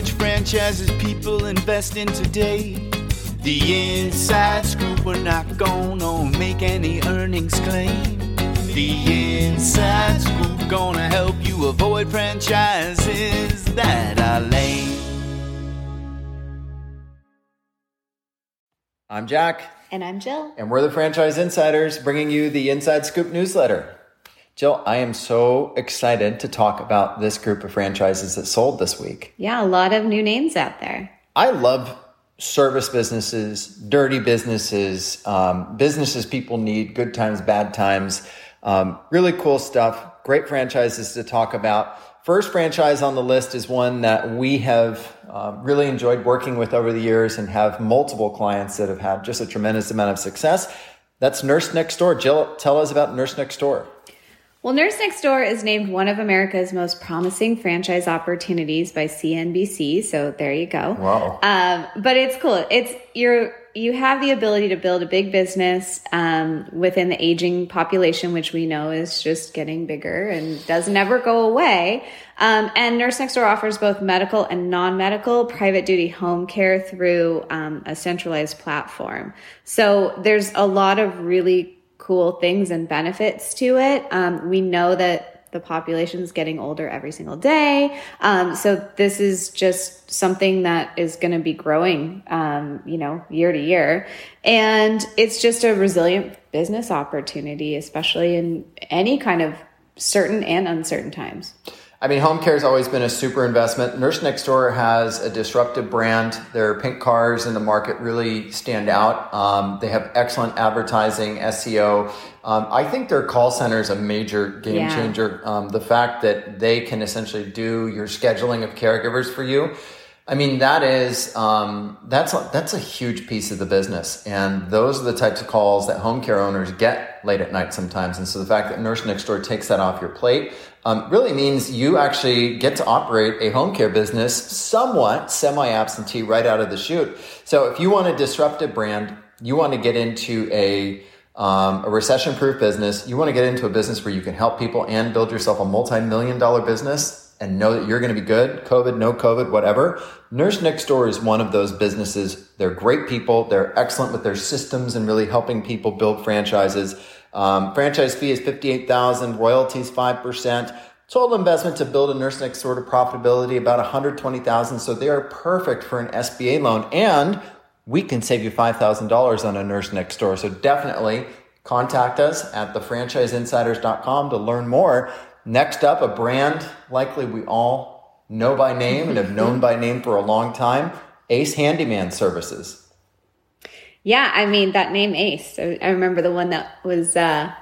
which franchises people invest in today. The inside scoop, we're not gonna make any earnings claim. The inside scoop gonna help you avoid franchises that are lame. I'm Jack, And I'm Jill. and we're the Franchise Insiders bringing you the Inside Scoop newsletter. Jill, I am so excited to talk about this group of franchises that sold this week. Yeah, a lot of new names out there. I love service businesses, dirty businesses, um, businesses people need, good times, bad times. Um, really cool stuff. Great franchises to talk about. First franchise on the list is one that we have uh, really enjoyed working with over the years and have multiple clients that have had just a tremendous amount of success. That's Nurse Next Door. Jill, tell us about Nurse Next Door. Well, Nurse Next Door is named one of America's most promising franchise opportunities by CNBC. So there you go. Wow. Um, but it's cool. It's you're you have the ability to build a big business um, within the aging population, which we know is just getting bigger and doesn't ever go away. Um, and Nurse Next Door offers both medical and non-medical private duty home care through um, a centralized platform. So there's a lot of really cool things and benefits to it. Um, we know that the population is getting older every single day. Um, so this is just something that is going to be growing, um, you know, year to year. And it's just a resilient business opportunity, especially in any kind of certain and uncertain times. I mean, home care has always been a super investment. Nurse Next Door has a disruptive brand. Their pink cars in the market really stand out. Um, they have excellent advertising, SEO. Um, I think their call center is a major game Yeah. changer. Um, the fact that they can essentially do your scheduling of caregivers for you. I mean, that is um, that's a, that's a huge piece of the business, and those are the types of calls that home care owners get late at night sometimes. And so the fact that Nurse Next Door takes that off your plate um, really means you actually get to operate a home care business somewhat semi-absentee right out of the chute. So if you want a disruptive brand, you want to get into a um, a recession proof business, you want to get into a business where you can help people and build yourself a multi million dollar business and know that you're going to be good, COVID, no COVID, whatever. Nurse Next Door is one of those businesses. They're great people. They're excellent with their systems and really helping people build franchises. Um, franchise fee is 58,000, royalties 5%. Total investment to build a Nurse Next Door to profitability about 120,000. So they are perfect for an SBA loan and we can save you $5,000 on a Nurse Next Door. So definitely contact us at thefranchiseinsiders.com to learn more. Next up, a brand likely we all know by name and have known by name for a long time Ace Handyman Services. Yeah, I mean that name Ace. I remember the one that was uh,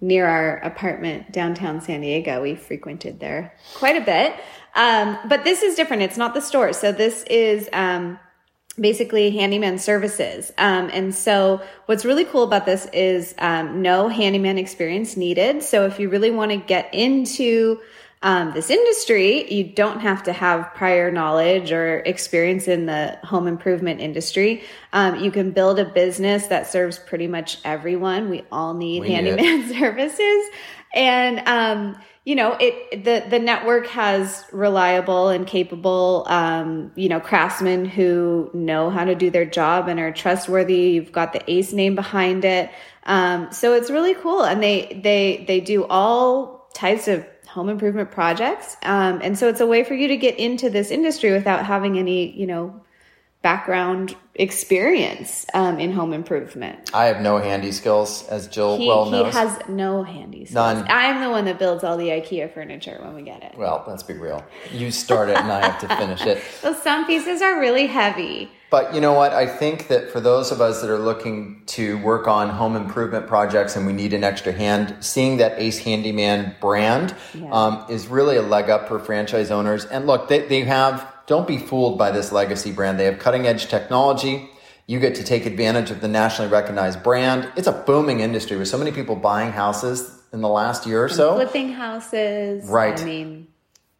near our apartment downtown San Diego. We frequented there quite a bit. Um, but this is different. It's not the store. So this is um, basically handyman services. Um, and so what's really cool about this is um, no handyman experience needed. So if you really want to get into um, this industry, you don't have to have prior knowledge or experience in the home improvement industry. Um, you can build a business that serves pretty much everyone. We all need We need handyman services, and um, you know it. The the network has reliable and capable, um, you know, craftsmen who know how to do their job and are trustworthy. You've got the ACE name behind it, um, so it's really cool. And they they they do all types of home improvement projects. Um, and so it's a way for you to get into this industry without having any, you know, background experience um, in home improvement. I have no handy skills, as Jill He, well knows. he has no handy skills. None. I'm the one that builds all the IKEA furniture when we get it. well, let's be real. You start it and I have to finish it. Well, some pieces are really heavy. But you know what? I think that for those of us that are looking to work on home improvement projects and we need an extra hand, seeing that Ace Handyman brand Yeah. um, is really a leg up for franchise owners. And look, they, they have, don't be fooled by this legacy brand. They have cutting edge technology. You get to take advantage of the nationally recognized brand. It's a booming industry with so many people buying houses in the last year or so. Flipping houses. Right. I mean,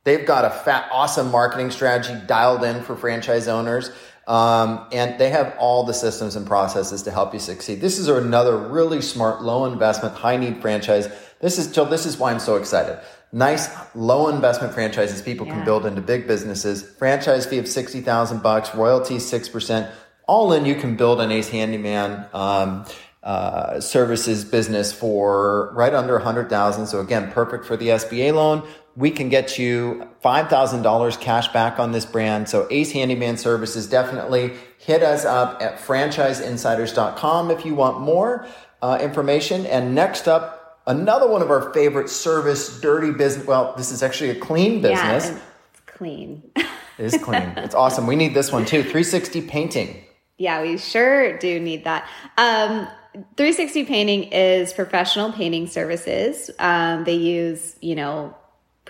They've got a fat, awesome marketing strategy dialed in for franchise owners. Um, and they have all the systems and processes to help you succeed. This is another really smart, low investment, high need franchise This is Jill. This is why I'm so excited. Nice low investment franchises people Yeah. can build into big businesses. Franchise fee of sixty thousand bucks, royalties six percent. All in, you can build an Ace Handyman um, uh, services business for right under a hundred thousand. So again, perfect for the SBA loan. We can get you five thousand dollars cash back on this brand. So Ace Handyman Services definitely hit us up at franchiseinsiders.com if you want more uh, information. And next up, another one of our favorite service, dirty business. Well, this is actually a clean business. Yeah, it's clean. It is clean. It's awesome. We need this one too. 360 painting. Yeah, we sure do need that. Um, 360 painting is professional painting services. Um, they use, you know,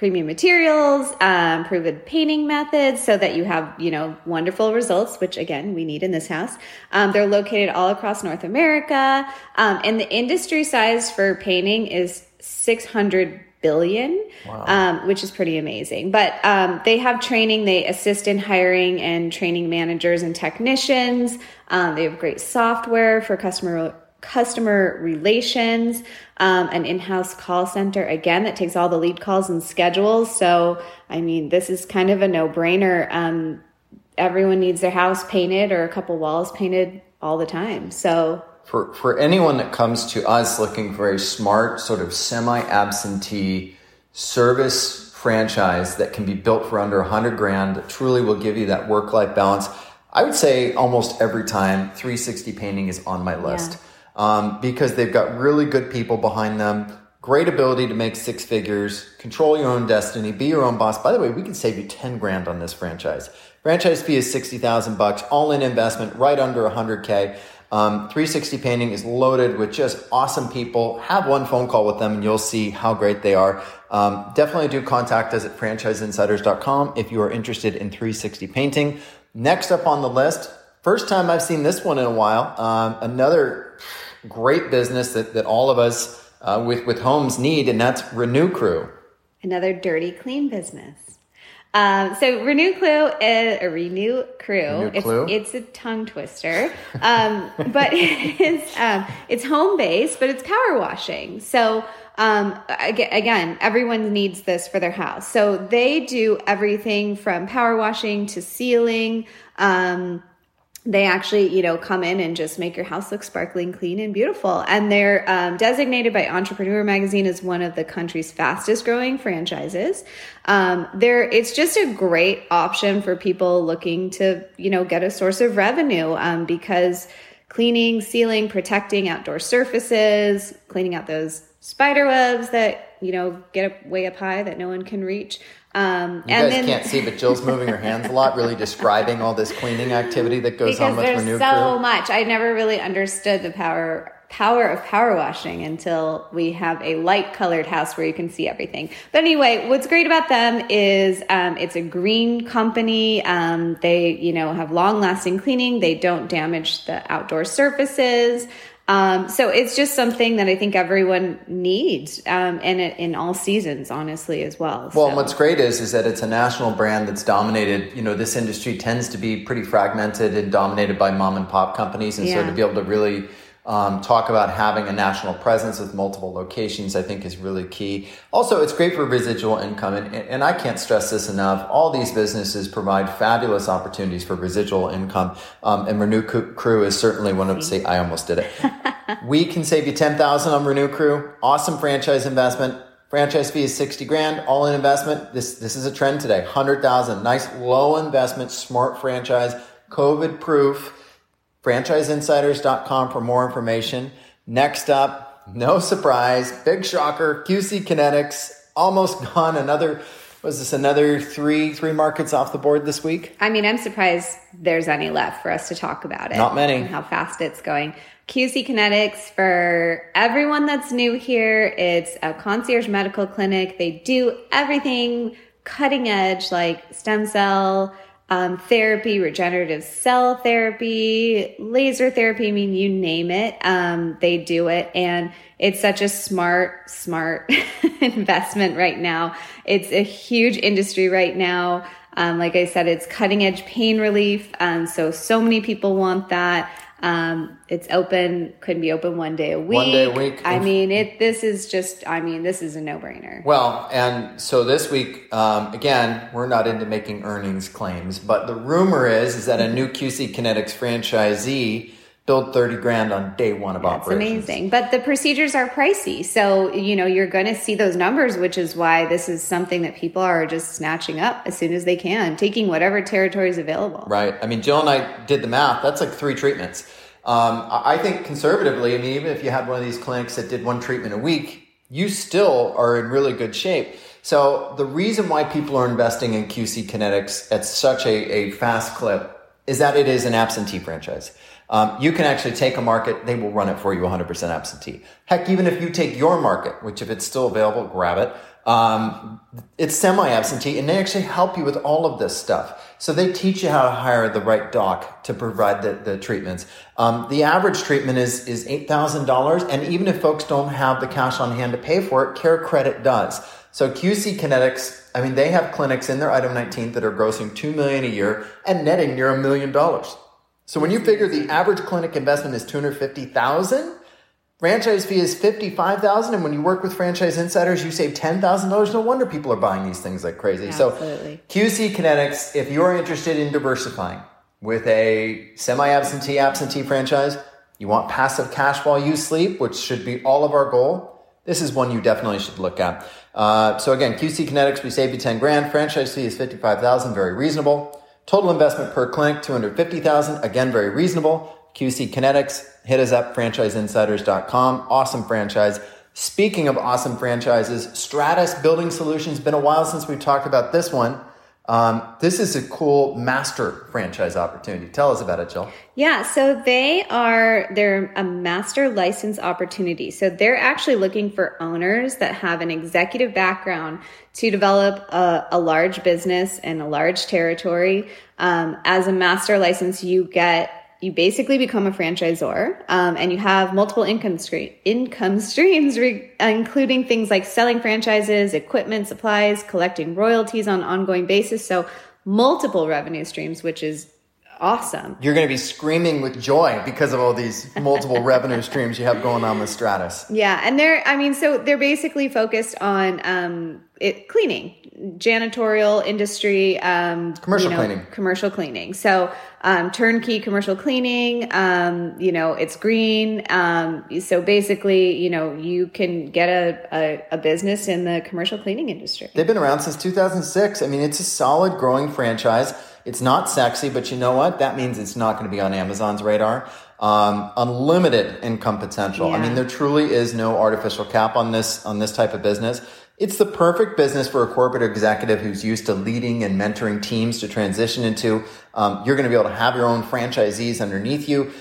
premium materials, um, proven painting methods so that you have, you know, wonderful results, which again, we need in this house. Um, they're located all across North America. Um, and the industry size for painting is 600 billion, um, which is pretty amazing. But um, they have training. They assist in hiring and training managers and technicians. Um, they have great software for customer customer relations, um, an in-house call center again that takes all the lead calls and schedules. So, I mean, this is kind of a no-brainer. Um, everyone needs their house painted or a couple walls painted all the time. So For, for anyone that comes to us looking for a smart, sort of semi absentee service franchise that can be built for under 100 grand, that truly will give you that work life balance, I would say almost every time 360 painting is on my list um, because they've got really good people behind them. Great ability to make six figures, control your own destiny, be your own boss. By the way, we can save you 10 grand on this franchise. Franchise fee is 60,000 bucks, all in investment, right under 100K. Um, 360 Painting is loaded with just awesome people. Have one phone call with them and you'll see how great they are. Um, definitely do contact us at franchiseinsiders.com if you are interested in 360 Painting. Next up on the list, first time I've seen this one in a while, um, another great business that, that all of us uh, with, with homes need, and that's Renew Crew. another dirty clean business. Um, so Renew Crew is a Renew Crew. Renew it's, it's a tongue twister, um, but it's um, it's home based, but it's power washing. So um, again, everyone needs this for their house. So they do everything from power washing to sealing. Um, they actually, you know, come in and just make your house look sparkling, clean, and beautiful. And they're um, designated by Entrepreneur Magazine as one of the country's fastest growing franchises. Um, they're, it's just a great option for people looking to, you know, get a source of revenue um, because cleaning, sealing, protecting outdoor surfaces, cleaning out those spider webs that, you know, get way up high that no one can reach. Um, You guys can't see, but Jill's moving her hands a lot, really describing all this cleaning activity that goes on with there's Renew so Crew. much. I never really understood the power power of power washing until we have a light colored house where you can see everything. But anyway, what's great about them is um, it's a green company. Um, they you know have long lasting cleaning. They don't damage the outdoor surfaces. Um, so it's just something that I think everyone needs, um, and it, in all seasons, honestly, as well. Well, So- what's great is is that it's a national brand that's dominated. You know, this industry tends to be pretty fragmented and dominated by mom and pop companies, and so to be able to really um, talk about having a national presence with multiple locations, I think is really key. Also, it's great for residual income, and, and I can't stress this enough. All these businesses provide fabulous opportunities for residual income, um, and Renew Crew is certainly one of. Say, I almost did it. we can save you ten thousand on Renew Crew. Awesome franchise investment. Franchise fee is 60 grand, all in investment. This this is a trend today. 100,000. Nice low investment, smart franchise, COVID proof. Franchiseinsiders.com for more information. Next up, no surprise, big shocker, QC Kinetix almost gone. Another was this another three three markets off the board this week? I mean, I'm surprised there's any left for us to talk about it. Not many. And how fast it's going. QC Kinetix, for everyone that's new here, it's a concierge medical clinic. They do everything cutting edge, like stem cell um, therapy, regenerative cell therapy, laser therapy. I mean, you name it, um, they do it. And it's such a smart, smart investment right now. It's a huge industry right now. Um, like I said, it's cutting edge pain relief. Um, so, so many people want that. Um, it's open, could be open one day a week. One day a week. I mean, it. This is just. I mean, this is a no brainer. Well, and so this week, um, again, we're not into making earnings claims, but the rumor is is that a new QC Kinetix franchisee build 30 grand on day one of That's operations. amazing. But the procedures are pricey. So, you know, you're going to see those numbers, which is why this is something that people are just snatching up as soon as they can, taking whatever territory is available. Right. I mean, Jill and I did the math. That's like three treatments. Um, I think conservatively, I mean, even if you had one of these clinics that did one treatment a week, you still are in really good shape. So the reason why people are investing in QC Kinetix at such a, a fast clip is that it is an absentee franchise. Um, you can actually take a market, they will run it for you 100% absentee. Heck, even if you take your market, which if it's still available, grab it. Um, it's semi-absentee and they actually help you with all of this stuff. So they teach you how to hire the right doc to provide the, the treatments. Um, the average treatment is, is $8,000. And even if folks don't have the cash on hand to pay for it, Care Credit does. So QC Kinetix, I mean, they have clinics in their item 19 that are grossing 2 million a year and netting near a million dollars. So when you figure the average clinic investment is 250,000, franchise fee is 55,000 and when you work with franchise insiders you save $10,000, no wonder people are buying these things like crazy. Absolutely. So QC Kinetix, if you're interested in diversifying with a semi-absentee absentee franchise, you want passive cash while you sleep, which should be all of our goal. This is one you definitely should look at. Uh, so again, QC Kinetix, we save you 10 grand. Franchise fee is 55,000, very reasonable. Total investment per clinic, 250,000. Again, very reasonable. QC Kinetix, hit us up, franchiseinsiders.com. Awesome franchise. Speaking of awesome franchises, Stratus Building Solutions. Been a while since we've talked about this one. Um, this is a cool master franchise opportunity. Tell us about it, Jill. Yeah, so they are they're a master license opportunity. So they're actually looking for owners that have an executive background to develop a, a large business and a large territory. Um, as a master license, you get you basically become a franchisor um, and you have multiple income stream income streams re- including things like selling franchises equipment supplies collecting royalties on an ongoing basis so multiple revenue streams which is awesome You're going to be screaming with joy because of all these multiple revenue streams you have going on with Stratus. yeah and they're i mean so they're basically focused on um, it cleaning janitorial industry um, Commercial you know, cleaning. commercial cleaning so um, turnkey commercial cleaning um, you know it's green um, so basically you know you can get a, a, a business in the commercial cleaning industry They've been around since 2006. I mean, it's a solid growing franchise. It's not sexy, but you know what? That means it's not going to be on Amazon's radar. Um, unlimited income potential. I mean, there truly is no artificial cap on this on this type of business. It's the perfect business for a corporate executive who's used to leading and mentoring teams to transition into. Um, you're going to be able to have your own franchisees underneath you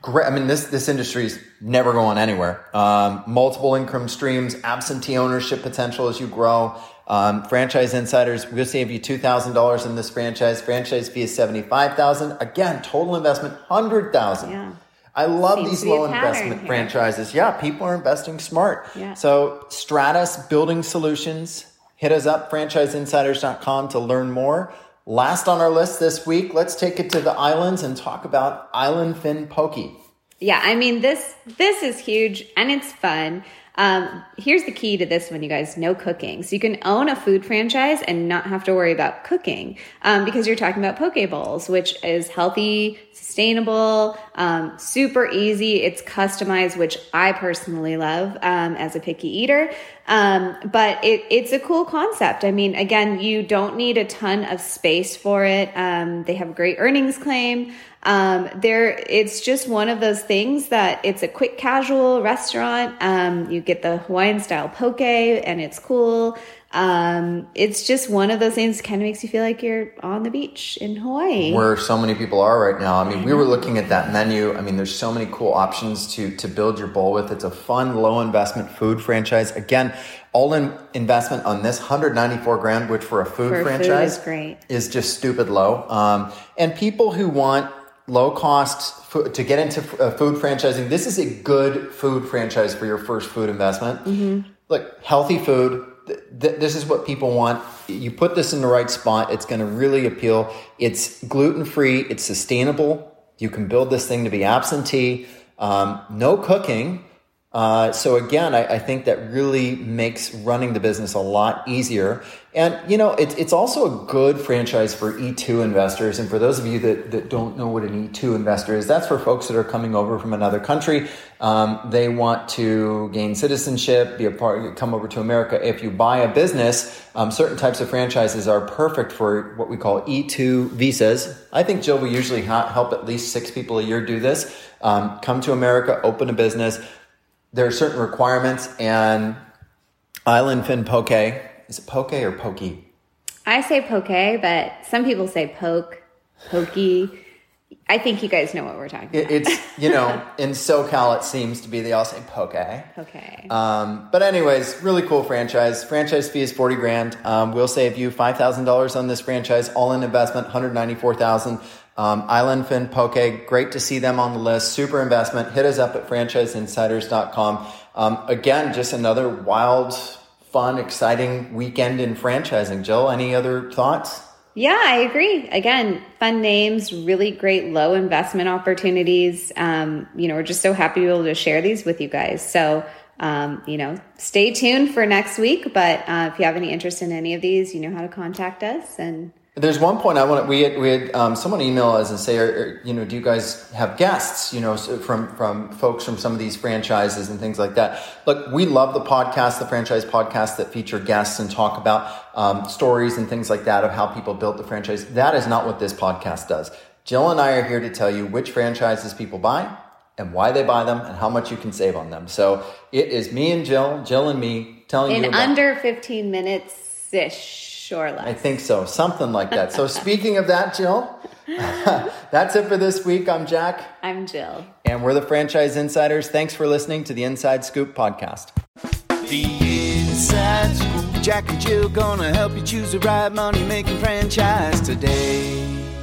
great. I mean, this this industry is never going anywhere. Um, multiple income streams, absentee ownership potential as you grow. Um, franchise insiders, we'll save you two thousand dollars in this franchise. Franchise fee is seventy five thousand. Again, total investment hundred thousand. Yeah. I love Seems these to be a low investment here. franchises. Yeah, people are investing smart. Yeah. So Stratus Building Solutions, hit us up, franchiseinsiders.com to learn more. Last on our list this week, let's take it to the islands and talk about Island Fin Pokey. Yeah, I mean this this is huge and it's fun. Um, here's the key to this one, you guys: no cooking. So you can own a food franchise and not have to worry about cooking um, because you're talking about poke bowls, which is healthy, sustainable, um, super easy. It's customized, which I personally love um, as a picky eater. Um, but it, it's a cool concept. I mean, again, you don't need a ton of space for it. Um, they have a great earnings claim. Um, there, it's just one of those things that it's a quick casual restaurant. Um, you get the Hawaiian style poke and it's cool. Um, it's just one of those things kind of makes you feel like you're on the beach in Hawaii. where so many people are right now. I mean, we were looking at that menu. I mean, there's so many cool options to to build your bowl with. It's a fun, low investment food franchise. Again, all in investment on this 194 grand, which for a food For food franchise is great. is just stupid low. Um, and people who want low cost food, to get into uh, food franchising, this is a good food franchise for your first food investment. Mm-hmm. Look, healthy food. Th- th- this is what people want. You put this in the right spot, it's going to really appeal. It's gluten free, it's sustainable. You can build this thing to be absentee, um, no cooking. Uh, so again, I, I, think that really makes running the business a lot easier. And you know, it's it's also a good franchise for E2 investors. And for those of you that, that don't know what an E2 investor is, that's for folks that are coming over from another country. Um, they want to gain citizenship, be a part, come over to America. If you buy a business, um, certain types of franchises are perfect for what we call E2 visas. I think Jill will usually ha- help at least six people a year do this. Um, come to America, open a business there are certain requirements, and Island Fin Poke is it poke or pokey? I say poke, but some people say poke, pokey. I think you guys know what we're talking about. It's you know in SoCal it seems to be they all say poke. Okay. Um, but anyways, really cool franchise. Franchise fee is forty grand. Um, we'll save you five thousand dollars on this franchise. All in investment, one hundred ninety four thousand. Um, Island Fin Poke, great to see them on the list. Super investment. Hit us up at franchiseinsiders.com. Um, again, just another wild, fun, exciting weekend in franchising. Jill, any other thoughts? Yeah, I agree. Again, fun names, really great low investment opportunities. Um, you know, we're just so happy to be able to share these with you guys. So, um, you know, stay tuned for next week. But uh, if you have any interest in any of these, you know how to contact us and there's one point I want. We had, we had um, someone email us and say, or, or, you know, do you guys have guests? You know, from from folks from some of these franchises and things like that. Look, we love the podcast, the franchise podcast that feature guests and talk about um, stories and things like that of how people built the franchise. That is not what this podcast does. Jill and I are here to tell you which franchises people buy and why they buy them and how much you can save on them. So it is me and Jill, Jill and me telling in you in under 15 minutes ish Sure, less. I think so. Something like that. So, speaking of that, Jill, that's it for this week. I'm Jack. I'm Jill. And we're the Franchise Insiders. Thanks for listening to the Inside Scoop podcast. The Inside Scoop. Jack and Jill gonna help you choose the right money making franchise today.